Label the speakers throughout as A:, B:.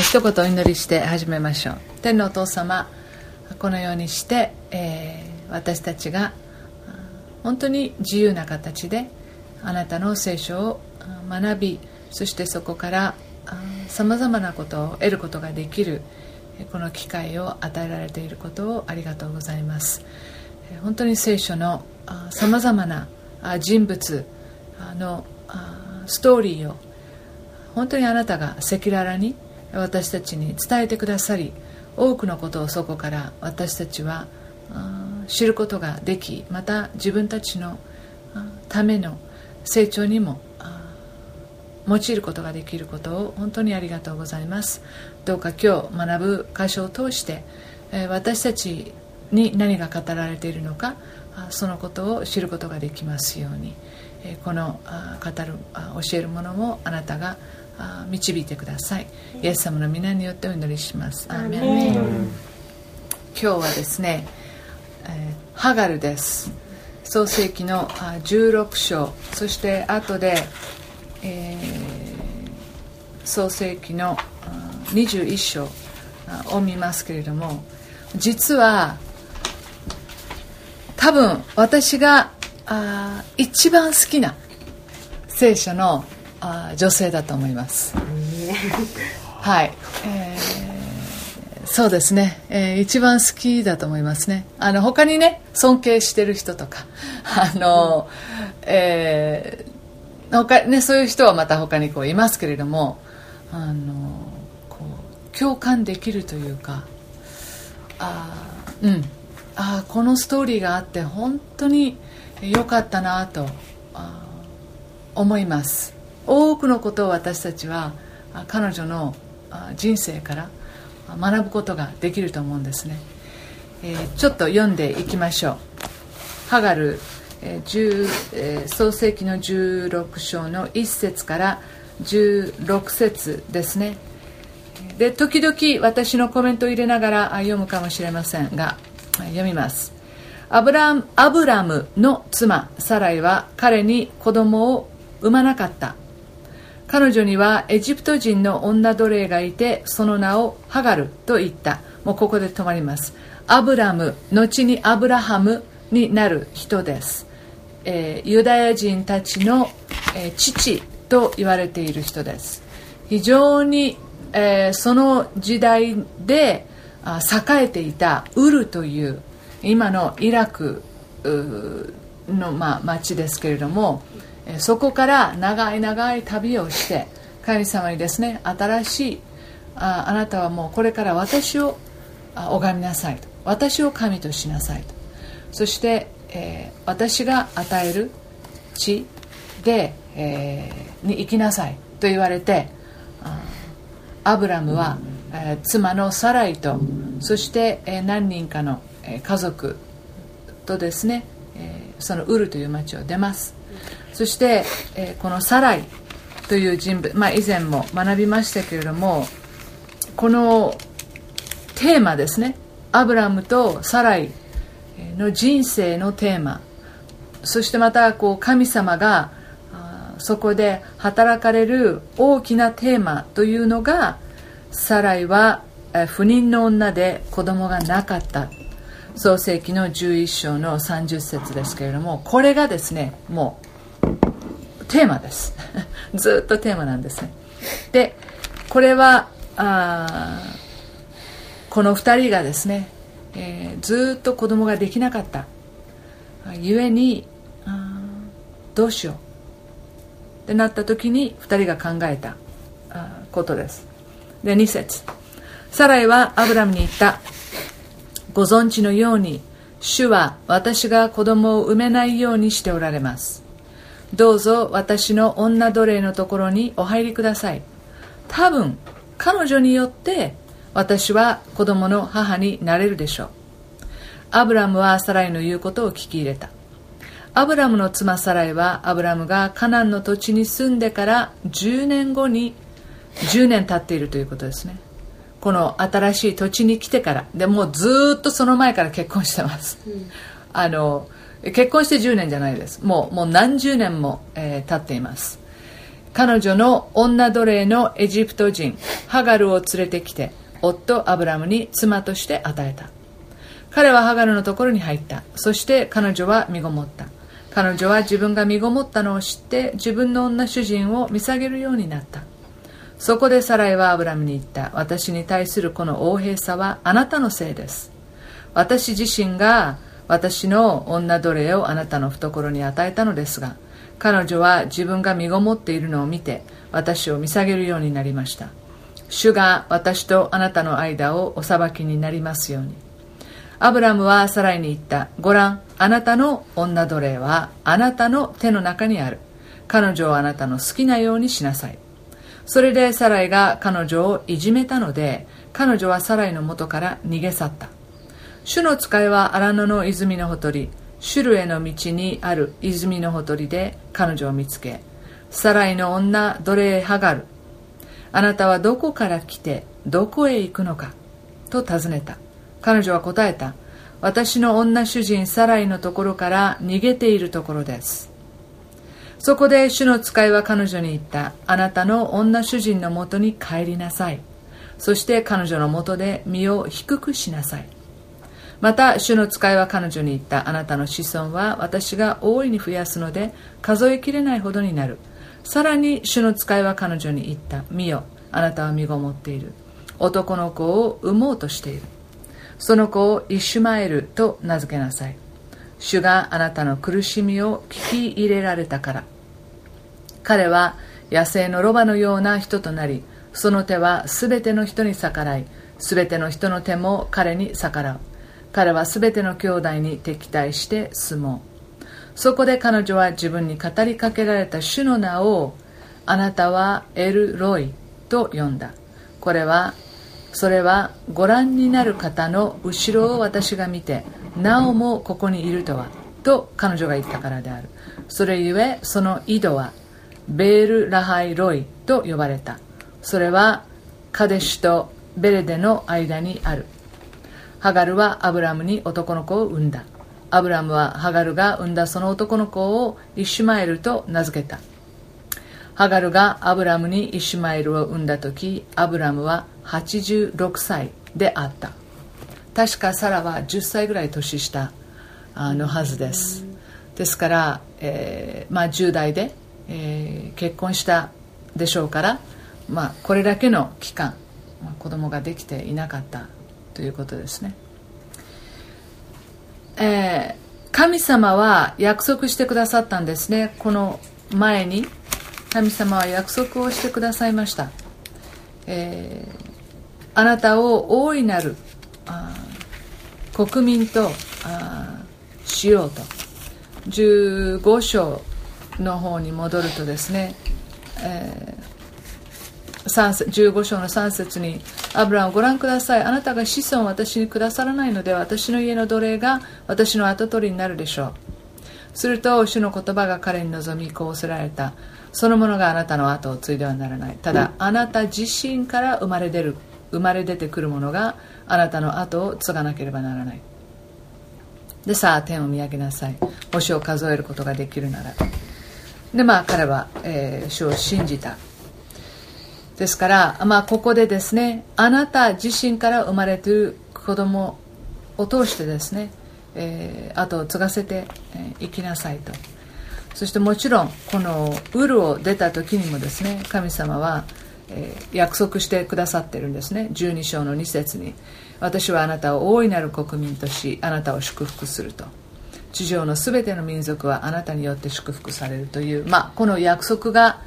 A: 一言お祈りして始めましょう。天のお父様このようにして、えー、私たちが本当に自由な形であなたの聖書を学びそしてそこからさまざまなことを得ることができるこの機会を与えられていることをありがとうございます。本当に聖書のさまざまな人物のストーリーを本当にあなたが赤裸々に私たちに伝えてくださり多くのことをそこから私たちは知ることができまた自分たちのための成長にも用いることができることを本当にありがとうございます。どうか今日学ぶ箇所を通して私たちに何が語られているのかそのことを知ることができますようにこの語る教えるものもあなたが導いてください。イエス様の皆によってお祈りします。アーメン。今日はですね、えー、ハガルです。創世紀の16章。そして後で、えー、創世紀の21章。を見ますけれども実は多分私があ一番好きな聖書のあ女性だと思います。はい、えー、そうですね、えー、一番好きだと思いますね。あの他にね尊敬してる人とか。あの、えー、他ねそういう人はまた他にこういますけれどもあのこう共感できるというかあうん。あこのストーリーがあって本当に良かったなと思います多くのことを私たちは彼女の人生から学ぶことができると思うんですね、えー、ちょっと読んでいきましょう。ハガル、えーえー、創世紀の16章の1節から16節ですね。で時々私のコメントを入れながら読むかもしれませんが読みます。アブラアブラムの妻サライは彼に子供を産まなかった。彼女にはエジプト人の女奴隷がいてその名をハガルと言った。もうここで止まります。アブラム後にアブラハムになる人です、えー、ユダヤ人たちの、えー、父と言われている人です。非常に、えー、その時代であ栄えていたウルという今のイラクの、まあ、町ですけれどもそこから長い長い旅をして神様にですね新しいああなたはもうこれから私を拝みなさいと。私を神としなさいと。そして、えー、私が与える地で、えー、に行きなさいと言われてアブラムは、えー、妻のサライとそして、えー、何人かの、えー、家族とですね、えー、そのウルという町を出ますそして、えー、このサライという人物、まあ、以前も学びましたけれどもこのテーマですね。アブラムとサライの人生のテーマ。そしてまたこう神様がそこで働かれる大きなテーマというのがサライは不妊の女で子供がなかった。創世紀の11章の30節ですけれどもこれがですねもうテーマです。ずっとテーマなんですね。でこれはあこの2人がですね、えー、ずっと子供ができなかった。ゆえにどうしよう。ってなった時に2人が考えたことです。で2節。サライはアブラムに言った。ご存知のように主は私が子供を産めないようにしておられます。どうぞ私の女奴隷のところにお入りください。多分彼女によって私は子供の母になれるでしょう。アブラムはサライの言うことを聞き入れた。アブラムの妻サライはアブラムがカナンの土地に住んでから10年後に10年経っているということですね。この新しい土地に来てからでもうずっとその前から結婚してます、うん、あの結婚して10年じゃないです。もうもう何十年も、えー、経っています。彼女の女奴隷のエジプト人ハガルを連れてきて夫アブラムに妻として与えた。彼はハガルのところに入った。そして彼女は身ごもった。彼女は自分が身ごもったのを知って自分の女主人を見下げるようになった。そこでサライはアブラムに言った。私に対するこの横平さはあなたのせいです。私自身が私の女奴隷をあなたの懐に与えたのですが彼女は自分が身ごもっているのを見て私を見下げるようになりました。主が私とあなたの間をお裁きになりますように。アブラムはサライに言った。ご覧あなたの女奴隷はあなたの手の中にある。彼女をあなたの好きなようにしなさい。それでサライが彼女をいじめたので彼女はサライの元から逃げ去った。主の使いは荒野の泉のほとりシュルへの道にある泉のほとりで彼女を見つけサライの女奴隷ハガルあなたはどこから来てどこへ行くのかと尋ねた。彼女は答えた。私の女主人サライのところから逃げているところです。そこで主の使いは彼女に言った。あなたの女主人のもとに帰りなさい。そして彼女のもとで身を低くしなさい。また主の使いは彼女に言った。あなたの子孫は私が大いに増やすので数えきれないほどになる。さらに主の使いは彼女に言った。見よあなたは身ごもっている。男の子を産もうとしている。その子をイシュマエルと名付けなさい。主があなたの苦しみを聞き入れられたから。彼は野生のロバのような人となりその手はすべての人に逆らいすべての人の手も彼に逆らう。彼はすべての兄弟に敵対して住もう。そこで彼女は自分に語りかけられた主の名をあなたはエルロイと呼んだ。これはそれはご覧になる方の後ろを私が見てなおもここにいるとはと彼女が言ったからである。それゆえその井戸はベール・ラハイ・ロイと呼ばれた。それはカデシュとベレデの間にある。ハガルはアブラムに男の子を産んだ。アブラムはハガルが産んだその男の子をイシュマエルと名付けた。ハガルがアブラムにイシュマエルを産んだ時アブラムは86歳であった。確かサラは10歳ぐらい年下のはずです。ですから、えー、まあ、10代で、えー、結婚したでしょうから、まあ、これだけの期間、ま、子供ができていなかった。ということですね、えー、神様は約束してくださったんですね。この前に。神様は約束をしてくださいました、えー、あなたを大いなる国民としようと。15章の方に戻るとですね、えー、15章の3節にアブラムご覧ください。あなたが子孫を私にくださらないので私の家の奴隷が私の跡取りになるでしょう。すると主の言葉が彼に望みこうせられた。そのものがあなたの後を継いではならない。ただあなた自身から生まれ出る生まれ出てくるものがあなたの後を継がなければならない。でさあ天を見上げなさい。星を数えることができるなら。でまあ彼は、えー、主を信じたですから、まあ、ここでですねあなた自身から生まれている子供を通してですね、えー、後を継がせてい、えー、きなさいと。そしてもちろんこのウルを出た時にもですね神様は、えー、約束してくださってるんですね。12章の2節に私はあなたを大いなる国民としあなたを祝福すると。地上のすべての民族はあなたによって祝福されるという、まあ、この約束が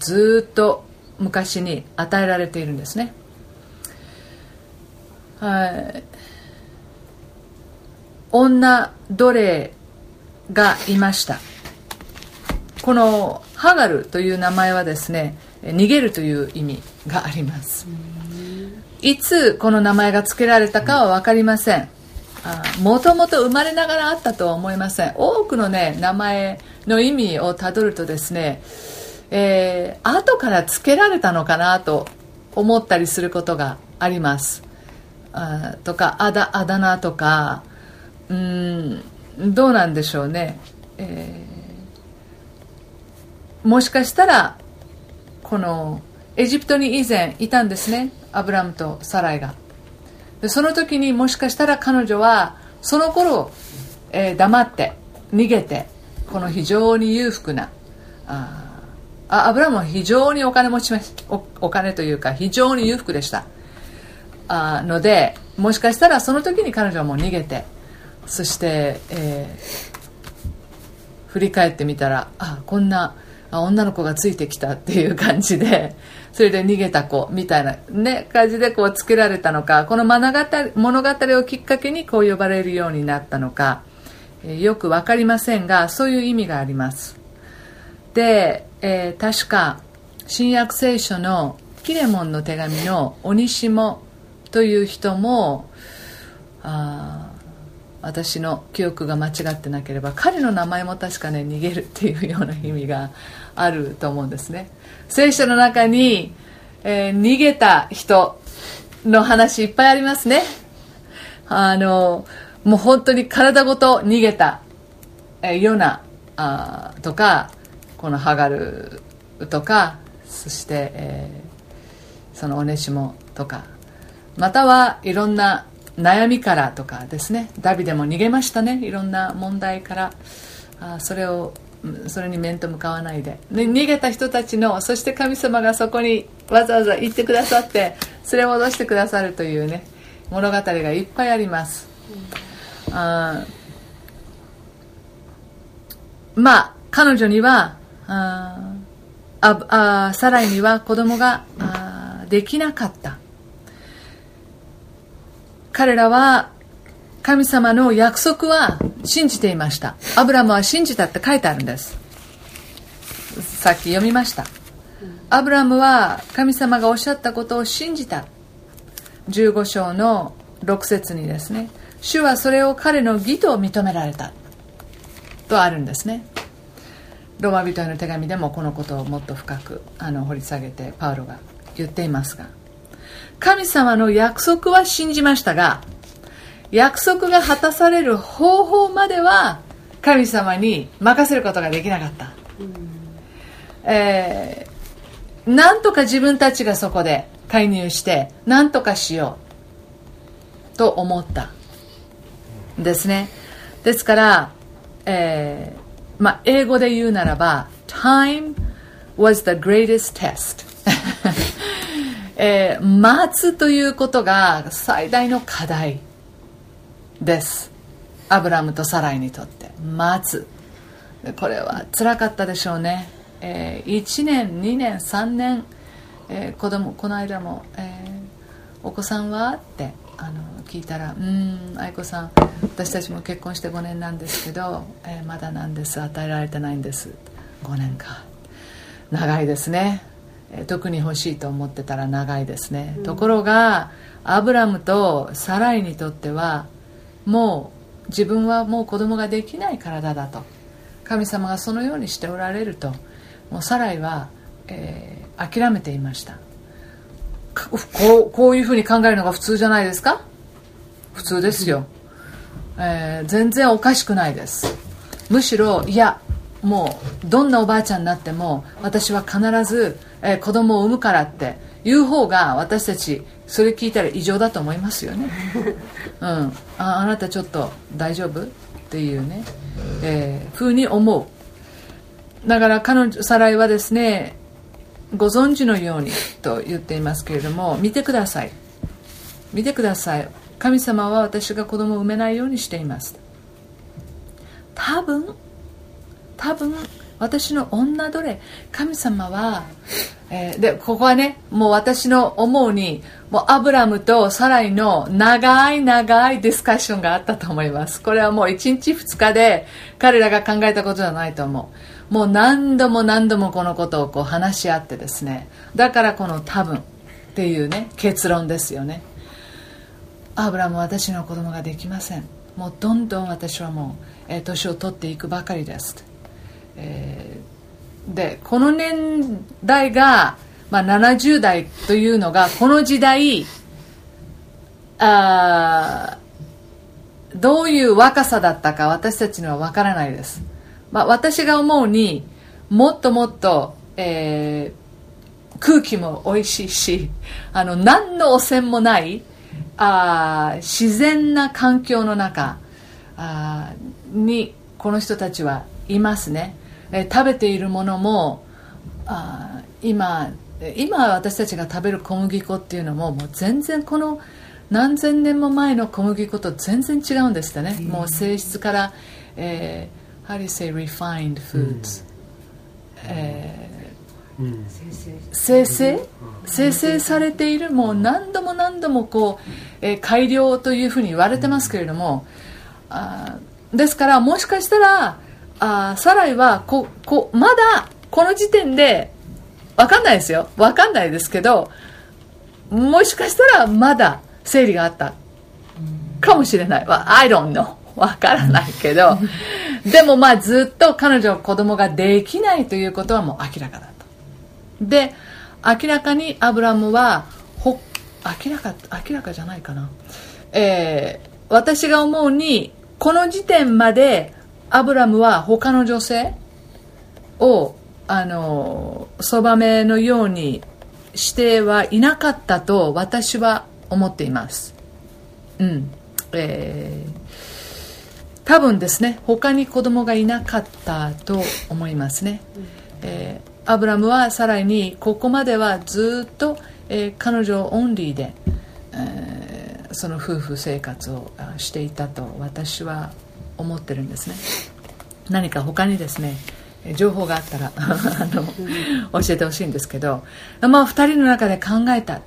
A: ずっと昔に与えられているんですね。はい。女奴隷がいました。このハガルという名前はですね逃げるという意味があります。いつこの名前が付けられたかは分かりません。もともと生まれながらあったとは思いません。多くのね名前の意味をたどるとですねえー、後から付けられたのかなと思ったりすることがあります。あとかあだあだ名とかうんどうなんでしょうね、えー、もしかしたらこのエジプトに以前いたんですね。アブラムとサライが。でその時にもしかしたら彼女はその頃、えー、黙って逃げてこの非常に裕福なあアブラムは非常にお金持ちおお金というか非常に裕福でした。あのでもしかしたらその時に彼女はもう逃げてそして、えー、振り返ってみたらあこんな女の子がついてきたっていう感じでそれで逃げた子みたいな、ね、感じでこうつけられたのかこの物語物語をきっかけにこう呼ばれるようになったのか、えー、よく分かりませんがそういう意味があります。で、えー、確か新約聖書のキレモンの手紙の鬼下という人もあ私の記憶が間違ってなければ彼の名前も確かね逃げるっていうような意味があると思うんですね。聖書の中に、えー、逃げた人の話いっぱいありますね。あのもう本当に体ごと逃げた、えー、ヨナあとかこのハガルとかそして、えー、そのオネシモとかまたはいろんな悩みからとかですね。ダビデも逃げましたね。いろんな問題から。あそれをそれに面と向かわないで。で逃げた人たちのそして神様がそこにわざわざ行ってくださって連れ戻してくださるというね物語がいっぱいあります、うん、あまあ彼女にはああサライには子供があできなかった。彼らは神様の約束は信じていました。アブラムは信じたって書いてあるんです。さっき読みました。アブラムは神様がおっしゃったことを信じた。15章の6節にですね主はそれを彼の義と認められた。とあるんですね。ローマ人への手紙でもこのことをもっと深くあの掘り下げてパウロが言っていますが神様の約束は信じましたが約束が果たされる方法までは神様に任せることができなかった、えー、なんとか自分たちがそこで介入して何とかしようと思ったですね。ですから、えーまあ、英語で言うならば Time was the greatest test. えー、待つということが最大の課題です。アブラムとサライにとって。待つ。これはつらかったでしょうね、えー、1年2年3年、えー、子供この間も、えー、お子さんは?」って。あの聞いたら「うん愛子さん私たちも結婚して5年なんですけど、えー、まだなんです与えられてないんです。5年か。長いですね。特に欲しいと思ってたら長いですね、うん、ところがアブラムとサライにとってはもう自分はもう子供ができない体だと。神様がそのようにしておられると。もうサライは、えー、諦めていましたこうこういうふうに考えるのが普通じゃないですか？普通ですよ、えー、全然おかしくないです。むしろいやもうどんなおばあちゃんになっても私は必ずえー、子供を産むからって言う方が私たちそれ聞いたら異常だと思いますよね、うん、ああなたちょっと大丈夫？っていうね、えー、ふうに思う。だから彼女サライはですねご存知のようにと言っていますけれども見てください。見てください。神様は私が子供を産めないようにしています。多分多分私の女奴隷神様は、えー、でここはねもう私の思うにもうアブラムとサライの長い長いディスカッションがあったと思います。これはもう1日2日で彼らが考えたことじゃないと思う。もう何度も何度もこのことをこう話し合ってですね。だからこの多分っていうね結論ですよね。アブラム私の子供ができません。もうどんどん私はもう、えー、年を取っていくばかりです。えー、でこの年代が、まあ、70代というのがこの時代あどういう若さだったか私たちには分からないです、まあ、私が思うにもっともっと、え空気も美味しいしあの何の汚染もないあ自然な環境の中あにこの人たちはいますね、え食べているものもあ今今私たちが食べる小麦粉っていうのももう全然この何千年も前の小麦粉と全然違うんですってね、もう性質から、えー、How do you say refined foods、うん、えー、生成？生成されているもう何度も何度もこう、えー、改良というふうに言われてますけれども、あですからもしかしたらあサライはここまだこの時点で分かんないですよ分かんないですけどもしかしたらまだ生理があったかもしれない。I don't know. わからないけど、でもまあずっと彼女子供ができないということはもう明らかだと。で、明らかにアブラムは、ほ、明らか、明らかじゃないかな。えー、私が思うに、この時点までアブラムは他の女性を、あの、そばめのようにしてはいなかったと私は思っています。うん。えー、多分ですね、他に子供がいなかったと思いますね。えー、アブラムはさらにここまではずっと、えー、彼女オンリーで、えー、その夫婦生活をしていたと私は思ってるんですね。何か他にですね、情報があったら あの 教えてほしいんですけど、まあ、2人の中で考えた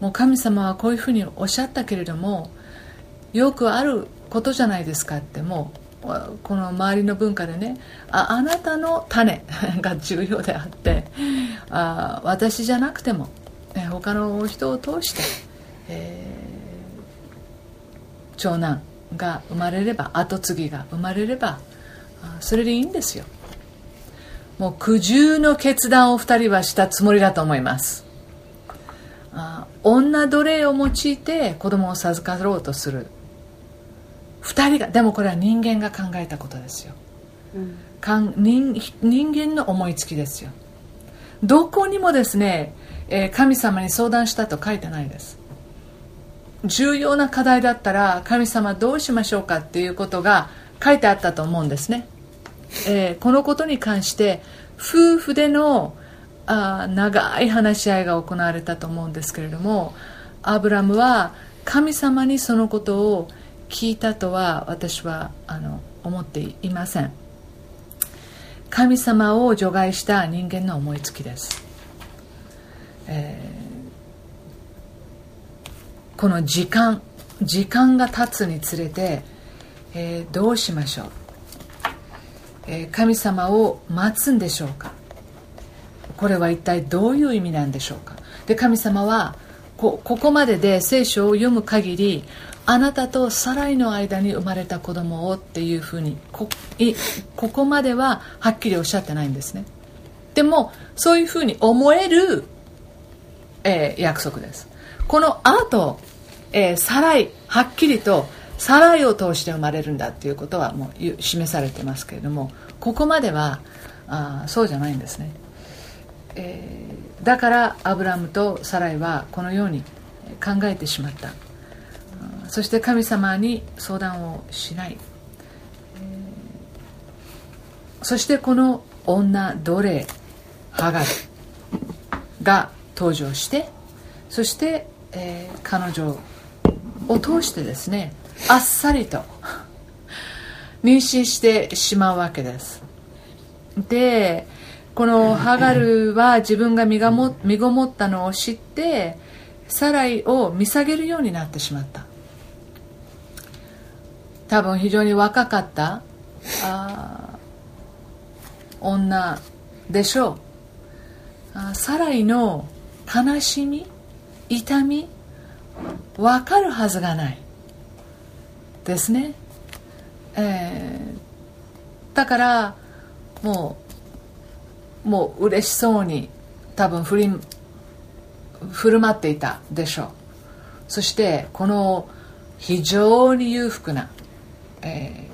A: もう神様はこういうふうにおっしゃったけれどもよくあることじゃないですかってもうこの周りの文化でねああなたの種 が重要であってあ私じゃなくても、え他の人を通して、えー、長男が生まれれば跡継ぎが生まれればそれでいいんですよ。もう苦渋の決断を2人はしたつもりだと思います。あ女奴隷を用いて子供を授かろうとする。2人がでもこれは人間が考えたことですよ、うん、人人間の思いつきですよ。どこにもですね、えー、神様に相談したと書いてないです重要な課題だったら神様どうしましょうかっていうことが書いてあったと思うんですね、えー、このことに関して夫婦でのあ長い話し合いが行われたと思うんですけれどもアブラムは神様にそのことを聞いたとは私はあの思っていません。神様を除外した人間の思いつきです、えー、この時間時間が経つにつれて、えー、どうしましょう、えー、神様を待つんでしょうか？これは一体どういう意味なんでしょうか？で神様はここまでで聖書を読む限りあなたとサライの間に生まれた子供をっていうふうにこここまでははっきりおっしゃってないんですね。でもそういうふうに思える、えー、約束です。この後、えー、サライはっきりとサライを通して生まれるんだっていうことはもう示されてますけれどもここまではあそうじゃないんですね。えー、だからアブラムとサライはこのように考えてしまった。そして神様に相談をしない、そしてこの女奴隷ハガルが登場してそして、えー、彼女を通してですねあっさりと妊娠してしまうわけです。でこのハガルは自分が身がも身ごもったのを知ってサライを見下げるようになってしまった。多分非常に若かったあ女でしょう。あサライの悲しみ痛み分かるはずがない。ですね、えー、だからもうもう嬉しそうに多分振り振る舞っていたでしょう。そしてこの非常に裕福な、え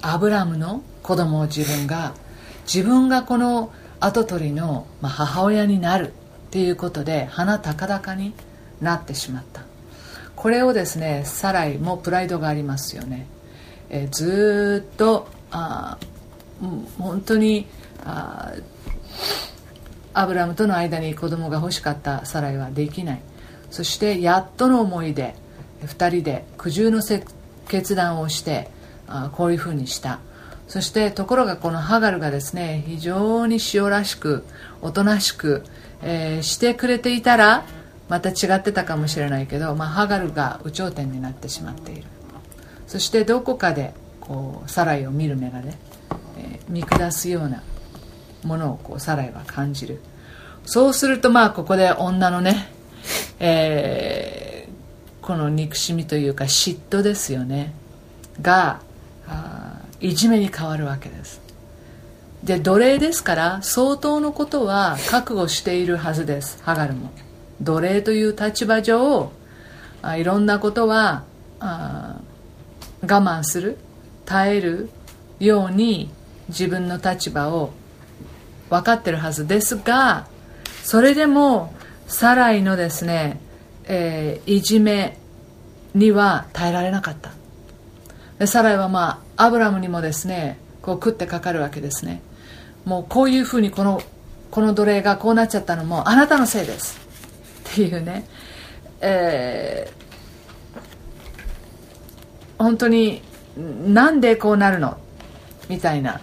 A: ー、アブラムの子供を自分が自分がこの跡取りの、母親になるっていうことで鼻高々になってしまった。これをですねサライもプライドがありますよね、えー、ずっとあ本当にあアブラムとの間に子供が欲しかったサライはできない。そしてやっとの思いで2人で苦渋の決断をしてあこういうふうにした。そしてところがこのハガルがですね非常に塩らしくおとなしく、えー、してくれていたらまた違ってたかもしれないけど、まあ、ハガルが有頂天になってしまっている。そしてどこかでこうサライを見る目がね、えー、見下すようなものをこうサライは感じる。そうするとまあここで女のね、えー、この憎しみというか嫉妬ですよね。がいじめに変わるわけです。で奴隷ですから相当のことは覚悟しているはずですハガルも。奴隷という立場上あいろんなことはあ我慢する耐えるように自分の立場を分かってるはずですがそれでもサライのですね、えー、いじめには耐えられなかった。でサライはまあアブラムにもですねこう食ってかかるわけですね。もうこういうふうにこのこの奴隷がこうなっちゃったのもあなたのせいです。っていうね、えー、本当になんでこうなるの？みたいな。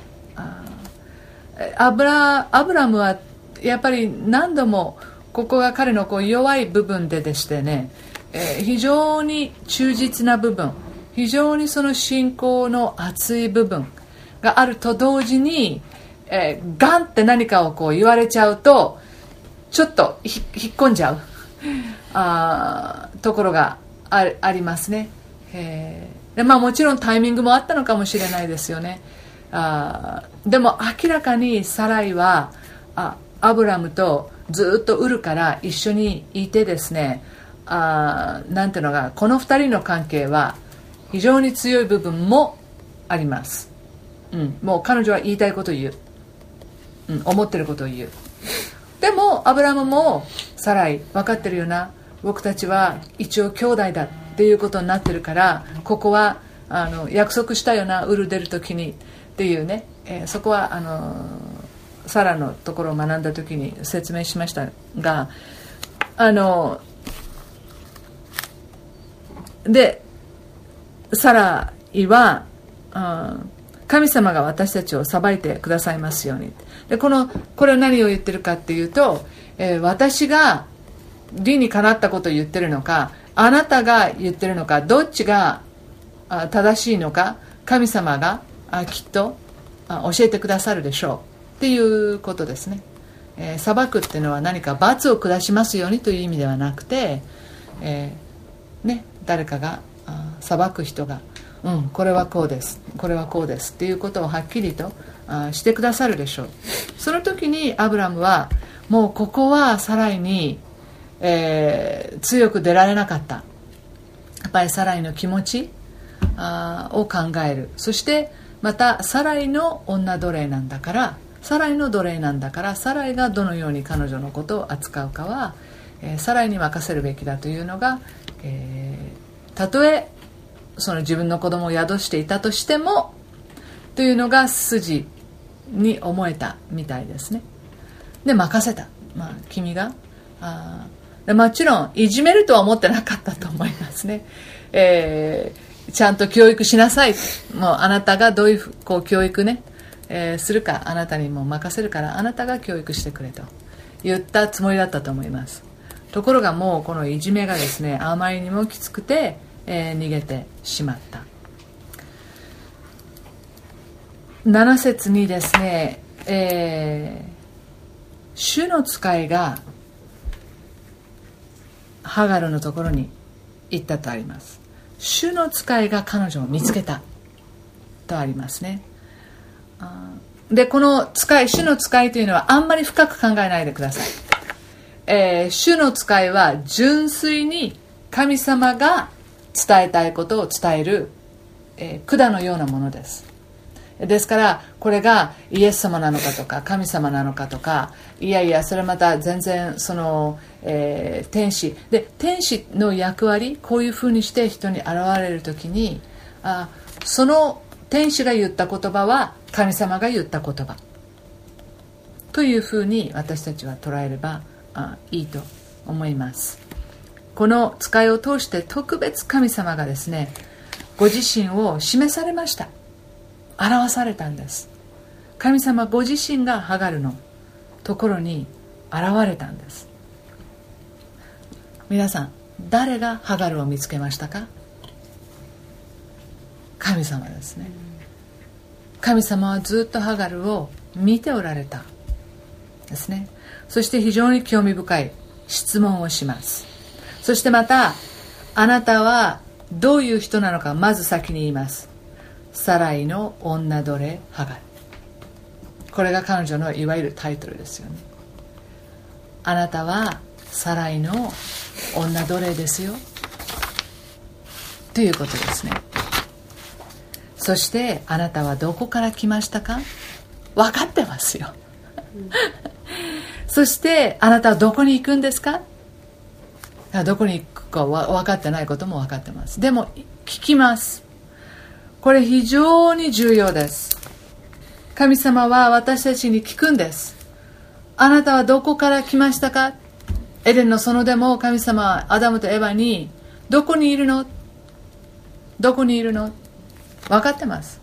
A: アブラアブラムはやっぱり何度もここが彼のこう弱い部分ででしてね、えー、非常に忠実な部分。非常にその信仰の熱い部分。があると同時に、えー、ガンって何かをこう言われちゃうとちょっと引っ込んじゃう。あところがありますね、えー、でまあ、もちろんタイミングもあったのかもしれないですよね。あでも明らかにサライはあアブラムとずっとウルから一緒にいてですねあなんていうのがこの2人の関係は非常に強い部分もあります、うん、もう彼女は言いたいことを言う、うん、思ってることを言う。でもアブラムもサライ分かってるよな。僕たちは一応兄弟だっていうことになってるからここはあの約束したよな。ウル出る時にっていうね、えー、そこはあのサラのところを学んだ時に説明しましたがあのでサライは、神様が私たちを裁いてくださいますように。ってでこのこれは何を言ってるかっていうと、えー、私が理にかなったことを言ってるのかあなたが言ってるのかどっちが正しいのか神様があきっとあ教えてくださるでしょうっていうことですね、えー、裁くっていうのは何か罰を下しますようにという意味ではなくて、えー、ね、誰かが裁く人がうんこれはこうですこれはこうですっていうことをはっきりとあしてくださるでしょう。その時にアブラムはもうここはサライに、えー、強く出られなかった。やっぱりサライの気持ちあを考える。そしてまたサライの女奴隷なんだからサライの奴隷なんだからサライがどのように彼女のことを扱うかは、えー、サライに任せるべきだというのが、えー、たとえその自分の子供を宿していたとしてもというのが筋。に思えたみたいですね。で任せた、まあ、君があもちろんいじめるとは思ってなかったと思いますね、えー、ちゃんと教育しなさい。もうあなたがどういうこう教育ね、えー、するかあなたにも任せるからあなたが教育してくれと言ったつもりだったと思います。ところがもうこのいじめがですねあまりにもきつくて、えー、逃げてしまった。7節にですね、えー、主の使いがハガルのところに行ったとあります。主の使いが彼女を見つけたとありますね。でこの使い主の使いというのはあんまり深く考えないでください、えー、主の使いは純粋に神様が伝えたいことを伝える、えー、管のようなものです。ですからこれがイエス様なのかとか神様なのかとかいやいやそれまた全然その、えー、天使。で天使の役割こういうふうにして人に現れる時にあその天使が言った言葉は神様が言った言葉。というふうに私たちは捉えればあいいと思います。この使いを通して特別神様がですねご自身を示されました。表されたんです。神様ご自身がハガルの。ところに現れたんです。皆さん誰がハガルを見つけましたか？神様ですね。神様はずっとハガルを見ておられたですね。そして非常に興味深い質問をします。そしてまたあなたはどういう人なのかまず先に言います。サライの女奴隷ハガルこれが彼女のいわゆるタイトルですよね。あなたはサライの女奴隷ですよ。ということですね。そしてあなたはどこから来ましたか？分かってますよ。そしてあなたはどこに行くんですか？どこに行くか分かってないことも分かってます。でも聞きます。これ非常に重要です。神様は私たちに聞くんです。あなたはどこから来ましたか？エデンの園でも神様はアダムとエヴァにどこにいるの？どこにいるの？分かってます。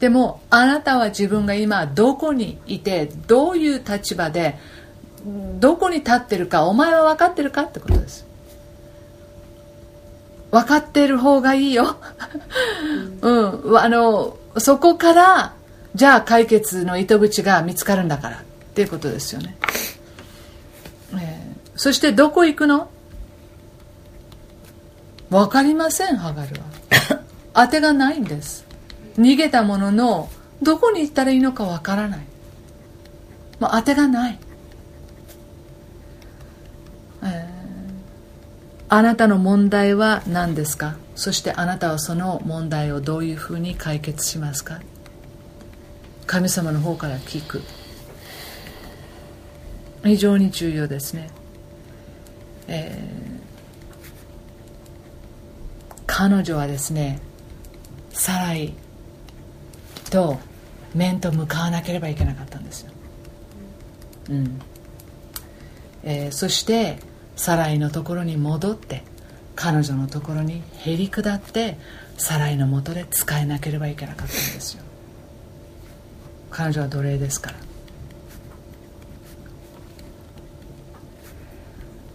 A: でもあなたは自分が今どこにいてどういう立場でどこに立ってるかお前は分かってるかってことです。分かってる方がいいよ。うん。あのそこからじゃあ解決の糸口が見つかるんだからっていうことですよね、えー、そしてどこ行くの？分かりませんハガルは。当てがないんです。逃げたもののどこに行ったらいいのか分からない、まあ、当てがない、えー、あなたの問題は何ですか？そしてあなたはその問題をどういうふうに解決しますか？神様の方から聞く。非常に重要ですね、えー、彼女はですねサライと面と向かわなければいけなかったんですよ、うん。えー、そしてサライのところに戻って彼女のところにへり下ってサライのもとで使えなければいけなかったんですよ。彼女は奴隷ですから。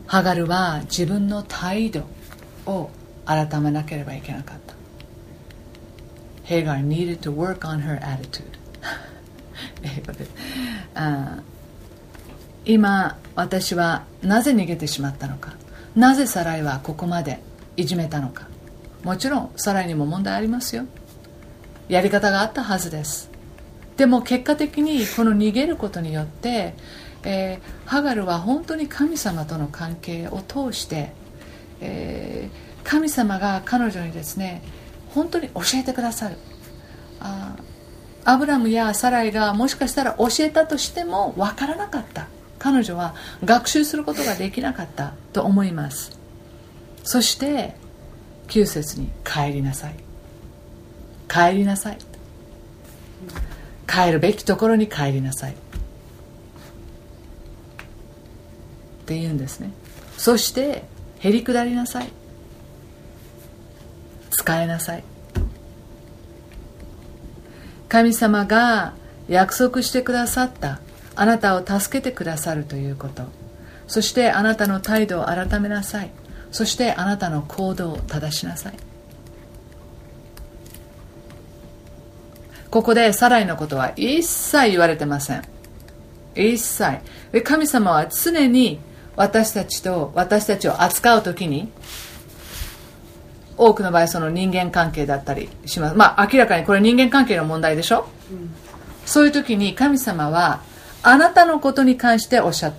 A: ハガルは自分の態度を改めなければいけなかった。Hagar needed to work on her attitude 英語で。今私はなぜ逃げてしまったのか？なぜサライはここまでいじめたのか？もちろんサライにも問題ありますよ。やり方があったはずです。でも結果的にこの逃げることによって、えー、ハガルは本当に神様との関係を通して、えー、神様が彼女にですね本当に教えてくださる。あアブラムやサライがもしかしたら教えたとしても分からなかった。彼女は学習することができなかったと思います。そして9節に帰りなさい。帰りなさい。帰るべきところに帰りなさい。って言うんですね。そしてへり下りなさい。使えなさい。神様が約束してくださったあなたを助けてくださるということ。そしてあなたの態度を改めなさい。そしてあなたの行動を正しなさい。ここでサライのことは一切言われてません。一切。神様は常に私たちと私たちを扱う時に多くの場合その人間関係だったりします。まあ明らかにこれ人間関係の問題でしょ、うん、そういう時に神様はあなたのことに関しておっしゃ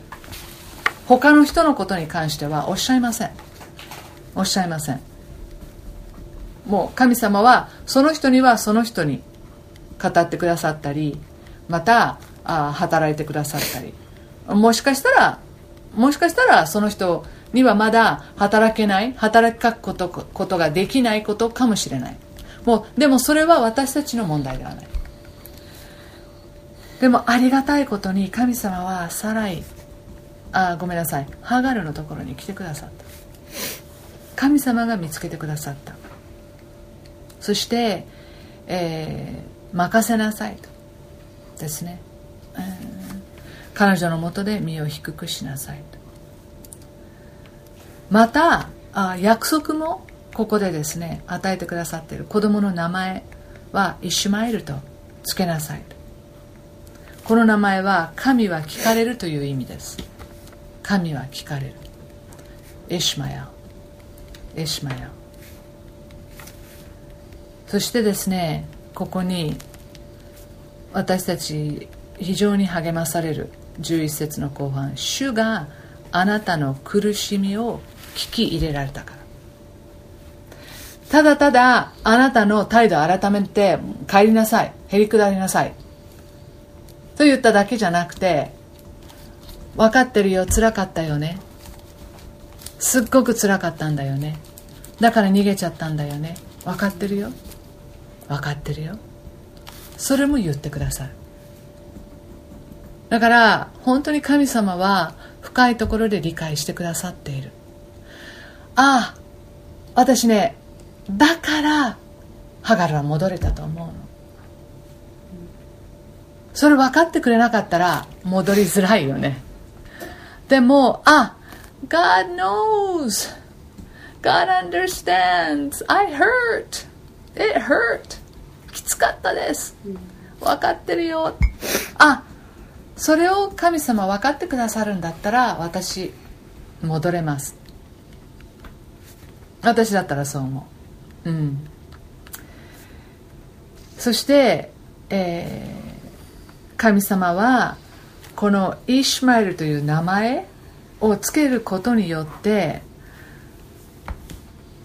A: 他の人のことに関してはおっしゃいません。おっしゃいません。もう神様はその人にはその人に語ってくださったりまたあ働いてくださったり。もしかしたらもしかしたらその人にはまだ働けない働くことことができないことかもしれない。もうでもそれは私たちの問題ではない。でもありがたいことに神様はサライあごめんなさいハガルのところに来てくださった。神様が見つけてくださった。そして、えー、任せなさいと。ですね、えー、彼女のもとで身を低くしなさいと。またあ約束もここでですね与えてくださっている子供の名前はイシュマエルと付けなさいと。この名前は神は聞かれるという意味です。神は聞かれる。イシマヤ。イシマヤ。そしてですねここに私たち非常に励まされる11節の後半主があなたの苦しみを聞き入れられたから。ただただあなたの態度を改めて帰りなさい。へりくだりなさい。と言っただけじゃなくて分かってるよ辛かったよね。すっごく辛かったんだよね。だから逃げちゃったんだよね。分かってるよ。分かってるよ。それも言ってくださるだから本当に神様は深いところで理解してくださっている。ああ私ねだからハガルは戻れたと思うの。それ分かってくれなかったら戻りづらいよね。でもあ God knows. God understands. I hurt. It hurt. きつかったです。分かってるよ。あそれを神様分かってくださるんだったら私戻れます。私だったらそう思う。うん。そしてえー神様はこのイシュマエルという名前をつけることによって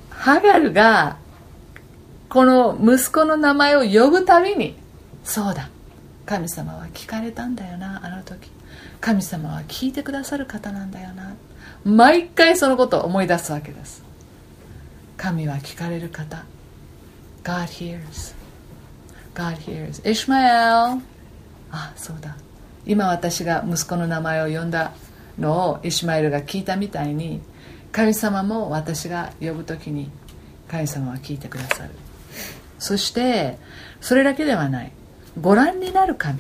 A: ハガルがこの息子の名前を呼ぶたびにそうだ神様は聞かれたんだよなあの時。神様は聞いてくださる方なんだよな。毎回そのことを思い出すわけです。神は聞かれる方。God hears. God hears. Ishmael! あそうだ。今私が息子の名前を呼んだのをイシュマエルが聞いたみたいに神様も私が呼ぶ時に神様は聞いてくださる。そしてそれだけではない。ご覧になる神。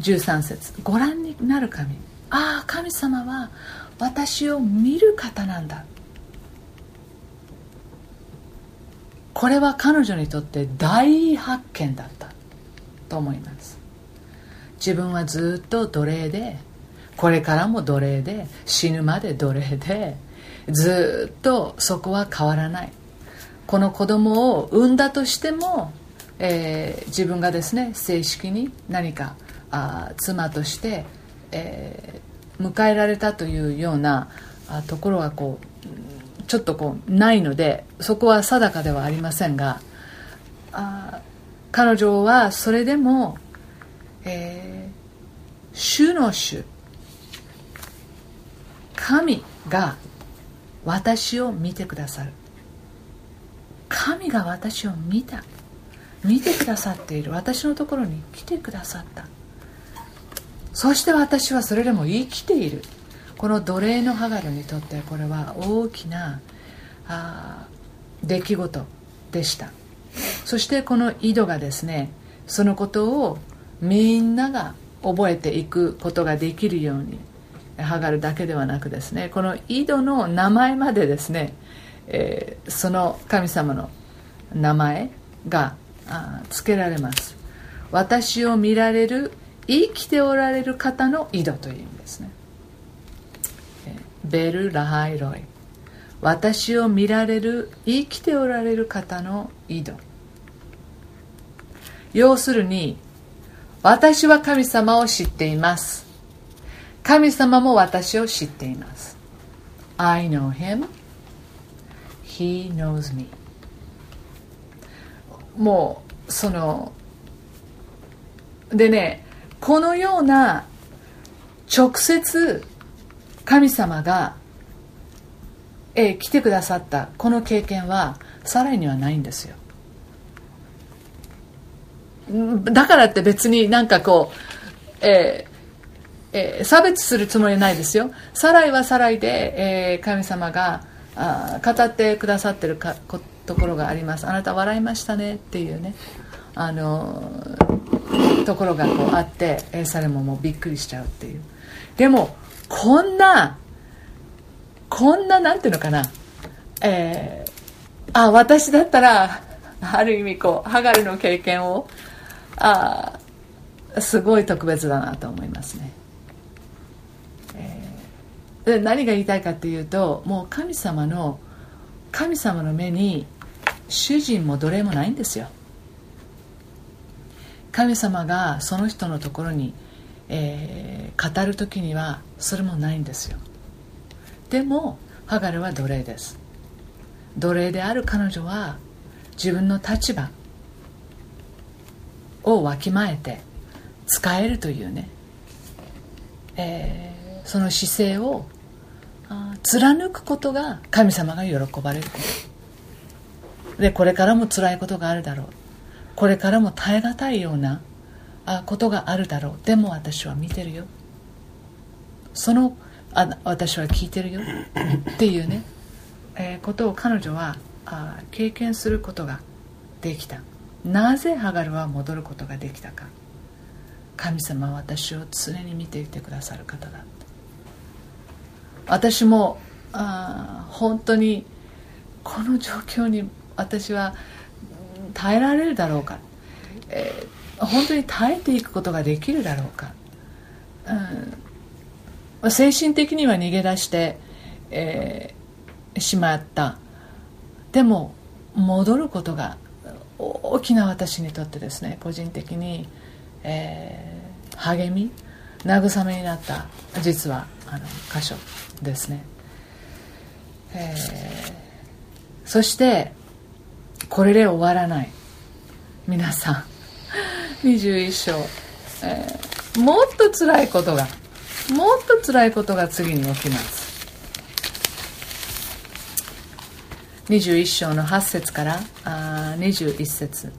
A: 13節。ご覧になる神。ああ神様は私を見る方なんだ。これは彼女にとって大発見だった。と思います。自分はずっと奴隷でこれからも奴隷で死ぬまで奴隷でずっとそこは変わらない。この子供を産んだとしても、えー、自分がですね正式に何かあ妻として、えー、迎えられたというようなあところはこうちょっとこうないのでそこは定かではありませんがあ彼女はそれでも、えー、主の主神が私を見てくださる。神が私を見た。見てくださっている。私のところに来てくださった。そして私はそれでも生きている。この奴隷のハガルにとってこれは大きなあ出来事でした。そしてこの井戸がですねそのことをみんなが覚えていくことができるようにハガルだけではなくですねこの井戸の名前までですね、えー、その神様の名前が付けられます。私を見られる生きておられる方の井戸という意味ですね。ベル・ラハイロイ。私を見られる生きておられる方の井戸。要するに私は神様を知っています。神様も私を知っています。I know him. He knows me. もうそのでねこのような直接神様が、え、来てくださった。この経験はサライにはないんですよ。だからって別になんかこう、えーえー、差別するつもりはないですよ。サライはサライで、えー、神様があ語ってくださってるかこところがあります。あなた笑いましたね。っていうね。あのところがこうあってエサレモもびっくりしちゃうっていう。でもこんなこんななんていうのかな。えー、あ私だったらある意味こうハガルの経験をあすごい特別だなと思いますね、えー、何が言いたいかっていうともう神様の神様の目に主人も奴隷もないんですよ。神様がその人のところに、えー、語る時にはそれもないんですよ。でもハガルは奴隷です。奴隷である彼女は自分の立場をわきまえて使えるというね、えー、その姿勢を貫くことが神様が喜ばれる。でこれからも辛いことがあるだろう。これからも耐え難いようなことがあるだろう。でも私は見てるよ。そのあ私は聞いてるよっていうね、えー、ことを彼女はあ経験することができた。なぜハガルは戻ることができたか。神様は私を常に見ていてくださる方だ私もあ本当にこの状況に私は耐えられるだろうか、えー、本当に耐えていくことができるだろうか、うん、精神的には逃げ出して、えー、しまった。でも戻ることが大きな私にとってですね個人的に、えー、励み慰めになった実はあの箇所ですね、えー、そしてこれで終わらない。皆さん。21章、えー、もっと辛いことがもっと辛いことが次に起きます。21章の8節からあ21節。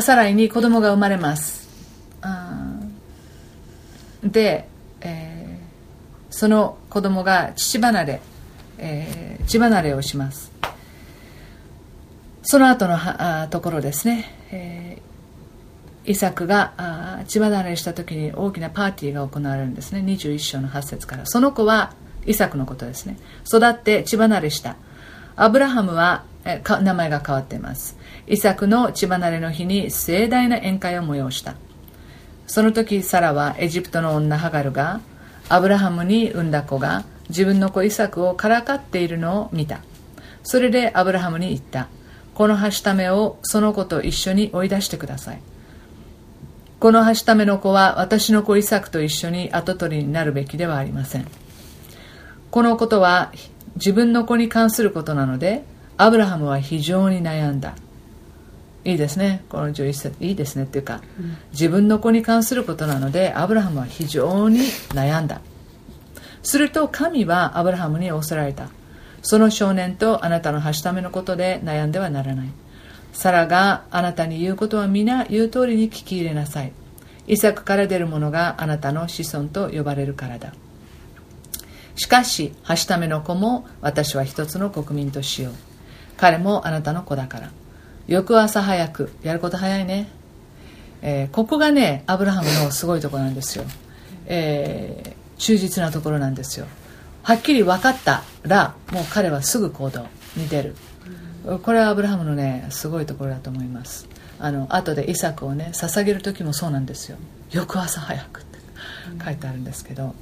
A: さらに子供が生まれます。で、えー、その子供が父離れ、えー、血離れをします。その後のはところですね、えー、イサクが血離れした時に大きなパーティーが行われるんですね。21章の8節から。その子はイサクのことですね。育って血離れした。アブラハムは名前が変わっています。イサクの血離れの日に盛大な宴会を催した。その時サラはエジプトの女ハガルがアブラハムに産んだ子が自分の子イサクをからかっているのを見た。それでアブラハムに言った。このはしためをその子と一緒に追い出してください。このはしための子は私の子イサクと一緒に跡取りになるべきではありません。このことは自分の子に関することなのでアブラハムは非常に悩んだ。いいですね。この11節。いいですね。っていうか、うん、自分の子に関することなのでアブラハムは非常に悩んだ。すると神はアブラハムに仰せられた。その少年とあなたのはしためのことで悩んではならないサラがあなたに言うことは皆言う通りに聞き入れなさい。イサクから出るものがあなたの子孫と呼ばれるからだ。しかしはしための子も私は一つの国民としよう。彼もあなたの子だから。翌朝早く。やること早いね、えー、ここがねアブラハムのすごいところなんですよ、えー、忠実なところなんですよ。はっきり分かったらもう彼はすぐ行動に出る。これはアブラハムのねすごいところだと思います。あの後でイサクをね捧げる時もそうなんですよ。翌朝早くって。書いてあるんですけど、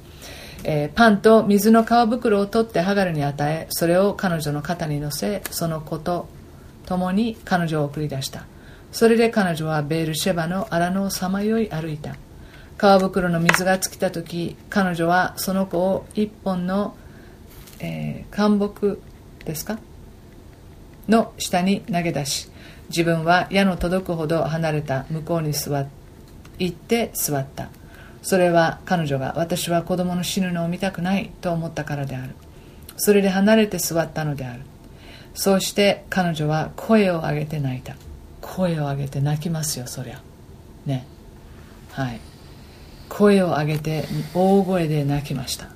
A: えー、パンと水の皮袋を取ってハガルに与えそれを彼女の肩に乗せその子と共に彼女を送り出した。それで彼女はベールシェバの荒野をさまよい歩いた。皮袋の水が尽きた時彼女はその子を一本の、えー、干木ですか？の下に投げ出し自分は矢の届くほど離れた向こうに座行って座った。それは彼女が私は子供の死ぬのを見たくないと思ったからである。それで離れて座ったのである。そうして彼女は声を上げて泣いた。声を上げて泣きますよそりゃ。ね。はい。声を上げて大声で泣きました。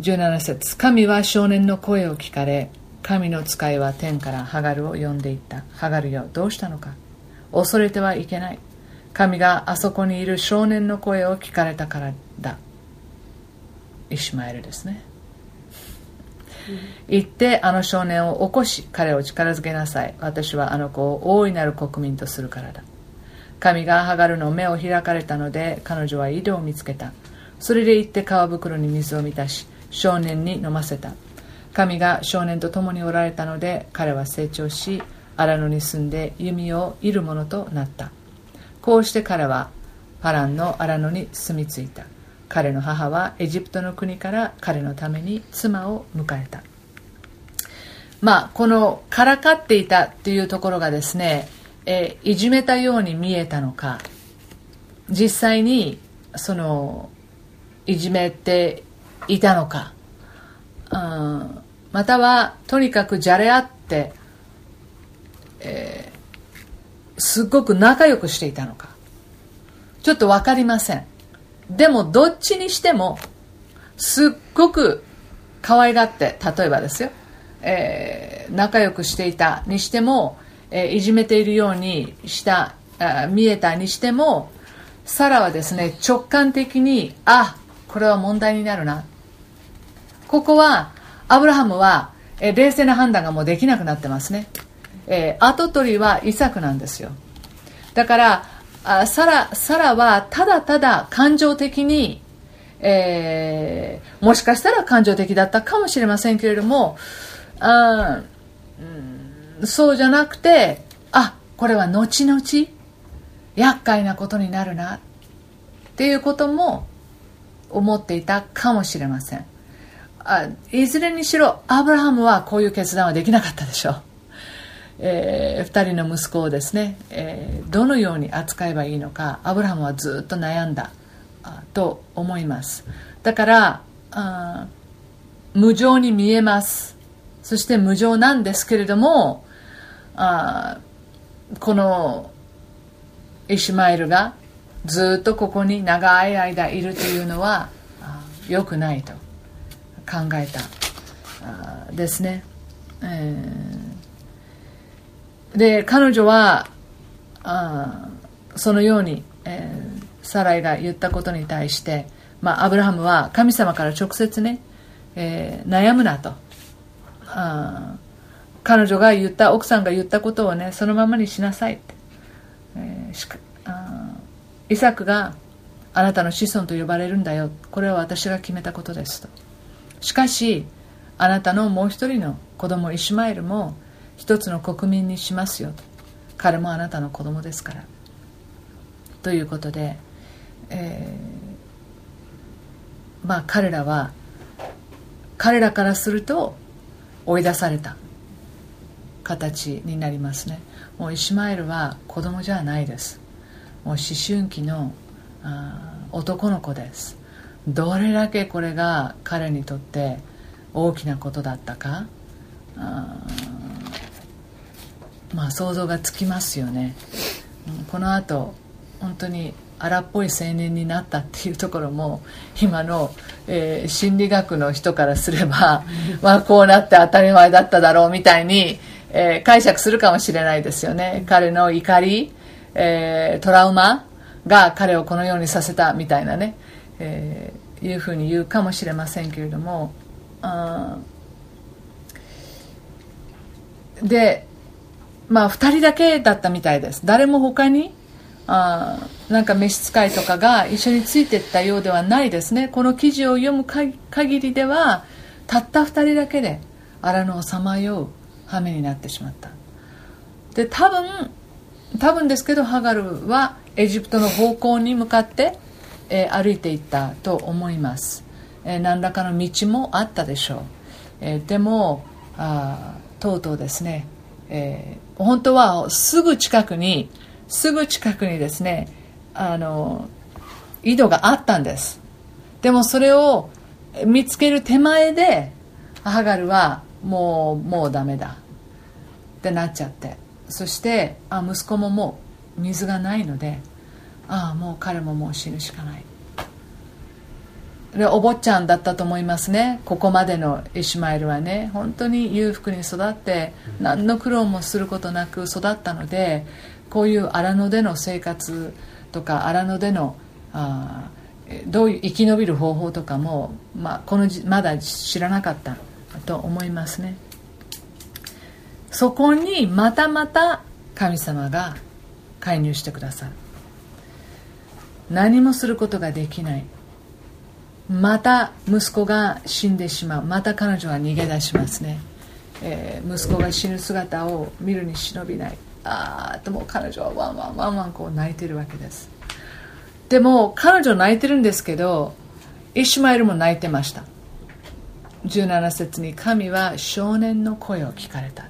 A: 17節神は少年の声を聞かれ神の使いは天からハガルを呼んでいった。ハガルよどうしたのか。恐れてはいけない。神があそこにいる少年の声を聞かれたからだ。イシマエルですね。行ってあの少年を起こし彼を力づけなさい。私はあの子を大いなる国民とするからだ。神がハガルの目を開かれたので彼女は井戸を見つけた。それで行って皮袋に水を満たし少年に飲ませた。神が少年と共におられたので彼は成長し荒野に住んで弓を射る者となった。こうして彼はパランの荒野に住み着いた。彼の母はエジプトの国から彼のために妻を迎えた。まあこのからかっていたっていうところがですね、えいじめたように見えたのか。実際にそのいじめていたのか、うん、またはとにかくじゃれ合って、えー、すっごく仲良くしていたのか。ちょっと分かりません。でもどっちにしてもすっごく可愛がって例えばですよ、えー、仲良くしていたにしても、えー、いじめているようにしたあ見えたにしてもサラはですね直感的にあこれは問題になるな。ここはアブラハムは、えー、冷静な判断がもうできなくなってますね、えー、跡取りはイサクなんですよ。だからあサラサラはただただ感情的に、えー、もしかしたら感情的だったかもしれませんけれどもあ、うん、そうじゃなくてあこれは後々厄介なことになるなっていうことも思っていたかもしれません。あいずれにしろアブラハムはこういう決断はできなかったでしょう。えー、2人の息子をですね、えー、どのように扱えばいいのかアブラハムはずっと悩んだと思います。だからあ無情に見えます。そして無情なんですけれどもあこのイシュマエルがずっとここに長い間いるというのは良くないと。考えたですね、えー。で彼女はあそのように、えー、サライが言ったことに対して、まあ、アブラハムは神様から直接ね、えー、悩むなと。あ彼女が言った奥さんが言ったことをねそのままにしなさいって、えー、しかあイサクがあなたの子孫と呼ばれるんだよ。これは私が決めたことですと。しかしあなたのもう一人の子供イシュマエルも一つの国民にしますよと。彼もあなたの子供ですから。ということで、えー、まあ彼らは彼らからすると追い出された形になりますね。もうイシュマエルは子供じゃないです。もう思春期の男の子です。どれだけこれが彼にとって大きなことだったか？まあ想像がつきますよね、うん、このあと本当に荒っぽい青年になったっていうところも今の、えー、心理学の人からすれば、まあ、こうなって当たり前だっただろうみたいに、えー、解釈するかもしれないですよね。彼の怒り、えー、トラウマが彼をこのようにさせたみたいなね、えー、いうふうに言うかもしれませんけれどもでまあ2人だけだったみたいです。誰も他にあなんか召使いとかが一緒についてったようではないですね。この記事を読む限りではたった2人だけで荒野をさまよう羽目になってしまった。で多分多分ですけどハガルはエジプトの方向に向かって、えー、歩いていったと思います、えー、何らかの道もあったでしょう、えー、でもあとうとうですね、えー、本当はすぐ近くにすぐ近くにですねあの井戸があったんです。でもそれを見つける手前でハガルはもうもうダメだ。ってなっちゃって。そしてあ息子ももう水がないのでああもう彼ももう死ぬしかない。でお坊ちゃんだったと思いますね。ここまでのイシュマエルはね。本当に裕福に育って何の苦労もすることなく育ったのでこういう荒野での生活とか荒野でのあどういう生き延びる方法とかも、まあ、このまだ知らなかったと思いますね。そこにまたまた神様が介入してくださる。何もすることができない。また息子が死んでしまう。また彼女は逃げ出しますね、えー、息子が死ぬ姿を見るに忍びない。ああともう彼女はワンワンワンワンこう泣いてるわけです。でも彼女泣いてるんですけどイシュマエルも泣いてました。17節に神は少年の声を聞かれた。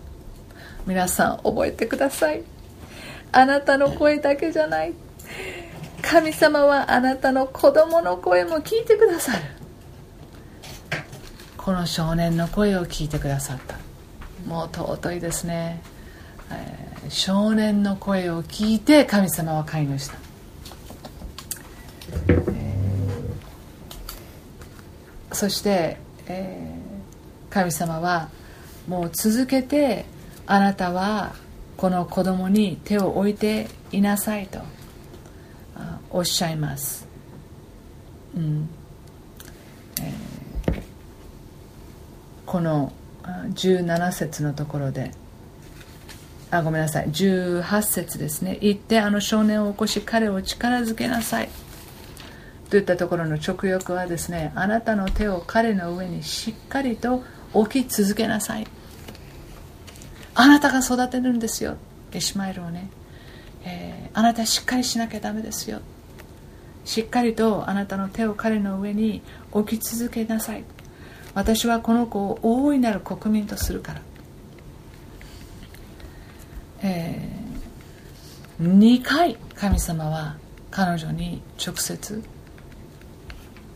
A: 皆さん覚えてください。あなたの声だけじゃない。神様はあなたの子供の声も聞いてくださる。この少年の声を聞いてくださった。もう尊いですね、えー、少年の声を聞いて神様は介入した、えー、そして、えー、神様はもう続けてあなたはこの子供に手を置いていなさいと。おっしゃいます、うん。えー、この17節のところで。あごめんなさい。18節ですね。行ってあの少年を起こし彼を力づけなさい。といったところの直訳はですねあなたの手を彼の上にしっかりと置き続けなさい。あなたが育てるんですよ。イシマエルをね、えー、あなたしっかりしなきゃダメですよ。しっかりとあなたの手を彼の上に置き続けなさい。私はこの子を大いなる国民とするから、えー、2回神様は彼女に直接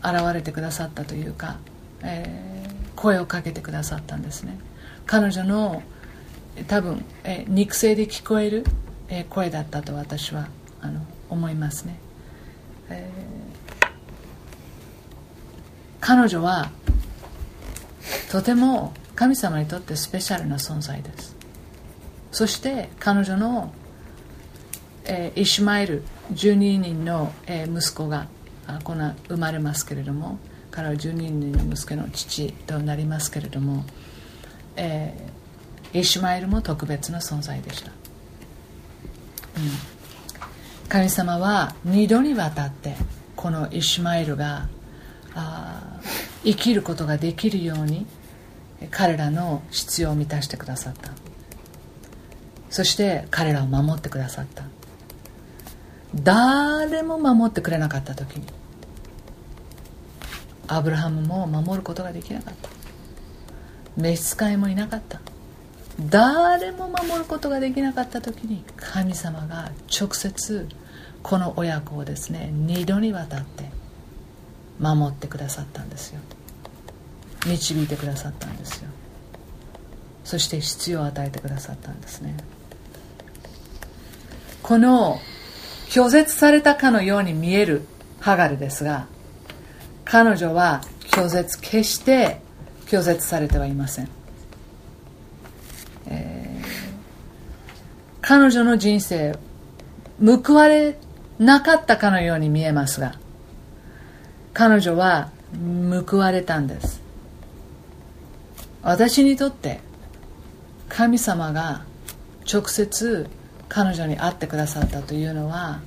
A: 現れてくださったというか、えー、声をかけてくださったんですね。彼女の多分、えー、肉声で聞こえる、え、声だったと私はあの思いますね。彼女はとても神様にとってスペシャルな存在です。そして彼女の、えー、イシュマエル12人の、えー、息子がこの生まれますけれども彼は12人の息子の父となりますけれども、えー、イシュマエルも特別な存在でした、うん。神様は二度にわたってこのイシュマエルが生きることができるように彼らの必要を満たしてくださった。そして彼らを守ってくださった。誰も守ってくれなかった時にアブラハムも守ることができなかった。召使いもいなかった。誰も守ることができなかった時に神様が直接この親子をですね二度にわたって守ってくださったんですよ。導いてくださったんですよ。そして必要を与えてくださったんですね。この拒絶されたかのように見えるハガルですが彼女は拒絶決して拒絶されてはいません、えー、彼女の人生報われなかったかのように見えますが彼女は報われたんです。私にとって神様が直接彼女に会ってくださったというのは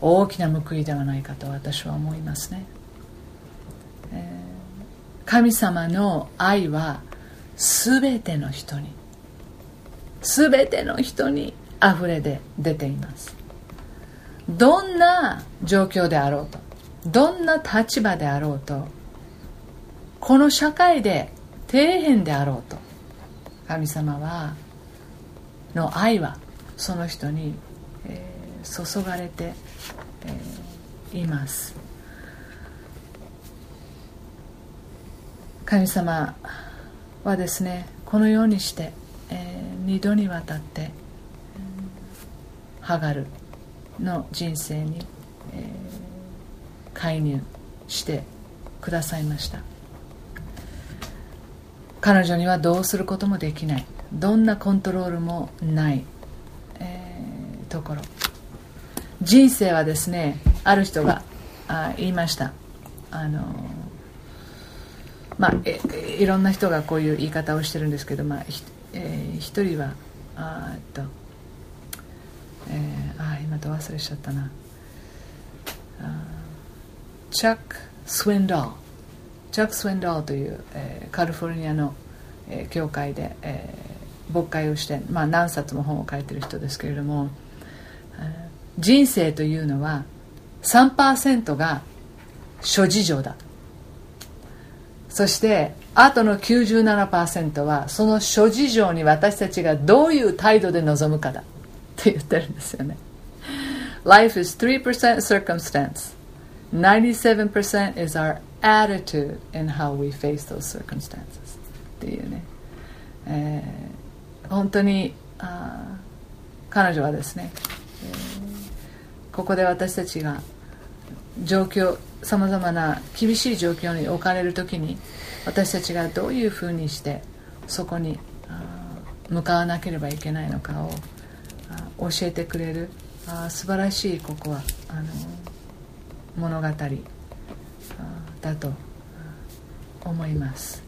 A: 大きな報いではないかと私は思いますね、えー、神様の愛は全ての人に全ての人に溢れで出ています。どんな状況であろうとどんな立場であろうとこの社会で底辺であろうと神様はの愛はその人に、えー、注がれて、えー、います。神様はですねこのようにして、えー、二度にわたってハガルの人生に、えー、介入してくださいました。彼女にはどうすることもできない。どんなコントロールもない、えー、ところ。人生はですねある人があ言いました。あのまあいろんな人がこういう言い方をしてるんですけど、まあえー、一人はあっと、えー、あ今と忘れしちゃったな。チャック・スウィンドーチャック・スウィンドーという、えー、カリフォルニアの、えー、教会で、えー、牧会をして、まあ、何冊も本を書いてる人ですけれども、人生というのは3%が諸事情だ。そしてあとの97%はその諸事情に私たちがどういう態度で臨むかだ。って言ってるんですよね。Life is 3% circumstance. 97% is our attitude in how we face those circumstances. っていうね、えー、本当にあ彼女はですね、えー、ここで私たちが状況さまざまな厳しい状況に置かれる時に私たちがどういうふうにしてそこに向かわなければいけないのかを教えてくれる。あ素晴らしいここは。あの物語。だと思います、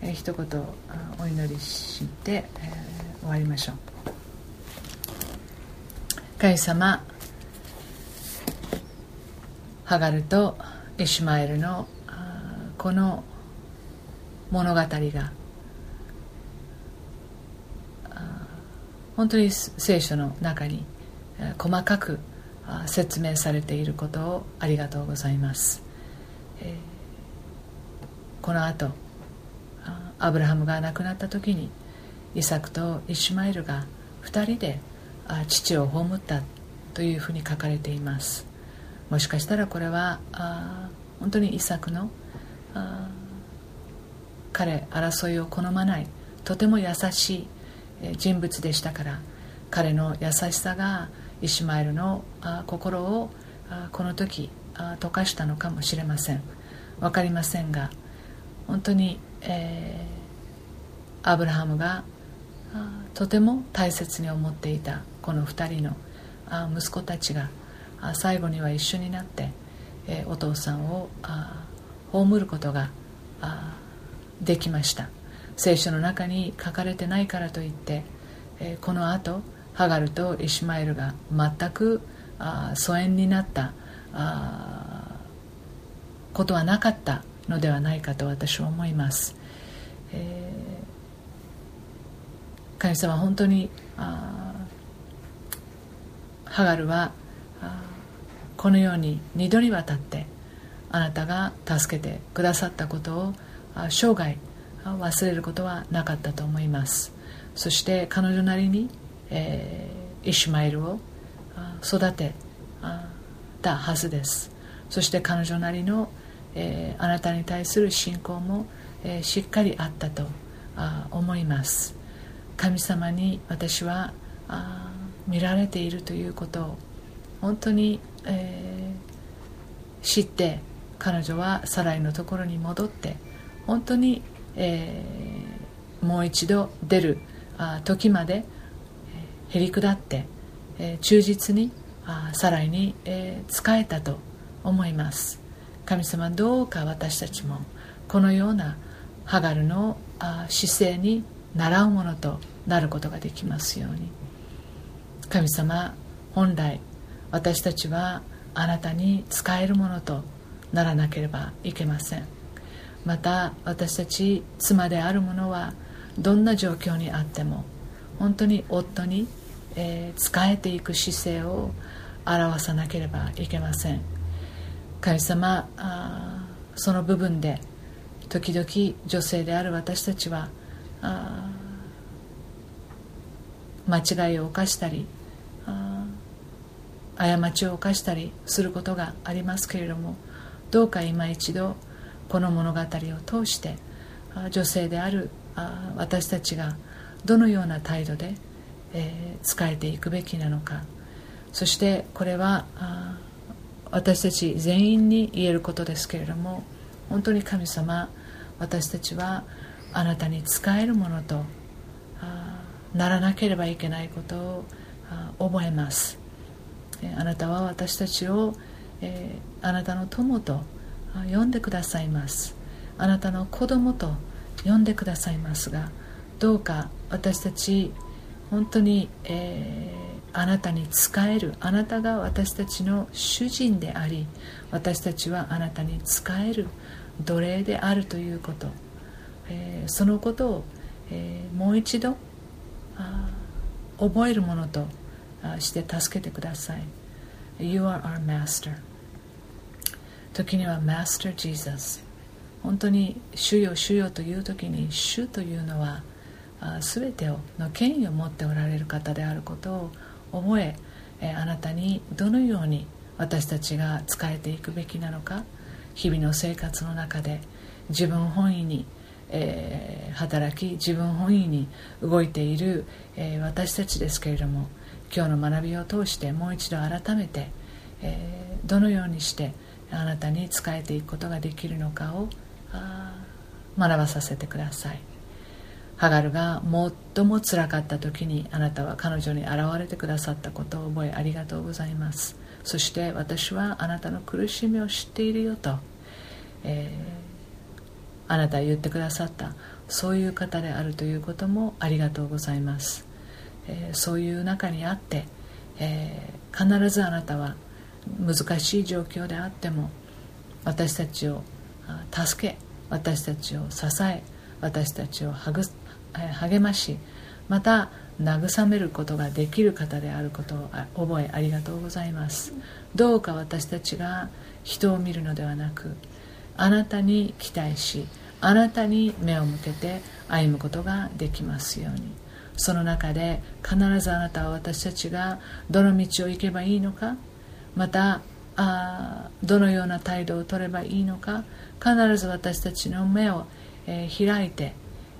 A: えー、一言お祈りして、えー、終わりましょう。神様ハガルとイシュマエルのこの物語が本当に聖書の中に細かく説明されていることをありがとうございます、この後アブラハムが亡くなった時にイサクとイシュマエルが2人で父を葬ったというふうに書かれています。もしかしたらこれは本当にイサクの彼争いを好まないとても優しい人物でしたから彼の優しさがイシュマエルの心をこの時溶かしたのかもしれません。分かりませんが本当に、えー、アブラハムがとても大切に思っていたこの2人の息子たちが最後には一緒になって、えー、お父さんを葬ることができました。聖書の中に書かれてないからといって、えー、このあとハガルとイシュマエルが全くあ疎遠になったあことはなかったのではないかと私は思います、えー、神様本当にあハガルはこのように二度にわたってあなたが助けてくださったことを生涯忘れることはなかったと思います。そして彼女なりにえー、イシュマエルを育てたはずです。そして彼女なりの、えー、あなたに対する信仰も、えー、しっかりあったと思います。神様に私は見られているということを本当に、えー、知って彼女はサライのところに戻って本当に、えー、もう一度出る時までへり下って、えー、忠実にあサライに、えー、仕えたと思います。神様どうか私たちもこのようなハガルのあ姿勢に習うものとなることができますように。神様本来私たちはあなたに使えるものとならなければいけません。また私たち妻である者はどんな状況にあっても本当に夫に、えー、仕えていく姿勢を表さなければいけません。神様あその部分で時々女性である私たちは間違いを犯したり過ちを犯したりすることがありますけれどもどうか今一度この物語を通して女性である私たちがどのような態度で、え、仕えていくべきなのか。そしてこれは私たち全員に言えることですけれども本当に神様私たちはあなたに仕えるものとならなければいけないことを覚えます。あなたは私たちを、え、あなたの友と呼んでくださいます。あなたの子供と呼んでくださいますがどうか私たち本当に、えー、あなたに仕えるあなたが私たちの主人であり私たちはあなたに仕える奴隷であるということ、えー、そのことを、えー、もう一度覚えるものとして助けてください。You are our master. 時には Master Jesus 本当に主よ主よという時に主というのは全てをの権威を持っておられる方であることを覚えあなたにどのように私たちが仕えていくべきなのか日々の生活の中で自分本位に、えー、働き自分本位に動いている、えー、私たちですけれども今日の学びを通してもう一度改めて、えー、どのようにしてあなたに仕えていくことができるのかを学ばさせてください。ハガルが最もつらかった時にあなたは彼女に現れてくださったことを覚えありがとうございます。そして私はあなたの苦しみを知っているよと、えー、あなたは言ってくださった。そういう方であるということもありがとうございます、えー、そういう中にあって、えー、必ずあなたは難しい状況であっても私たちを助け私たちを支え私たちを励ましまた慰めることができる方であることを覚えありがとうございます。どうか私たちが人を見るのではなくあなたに期待しあなたに目を向けて歩むことができますように。その中で必ずあなたは私たちがどの道を行けばいいのかまたあどのような態度を取ればいいのか必ず私たちの目を、えー、開いて、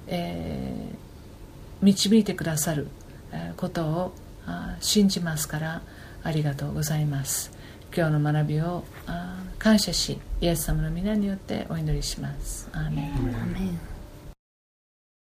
A: えー、導いてくださることを信じますからありがとうございます。今日の学びを感謝しイエス様の皆によってお祈りします。アーメン。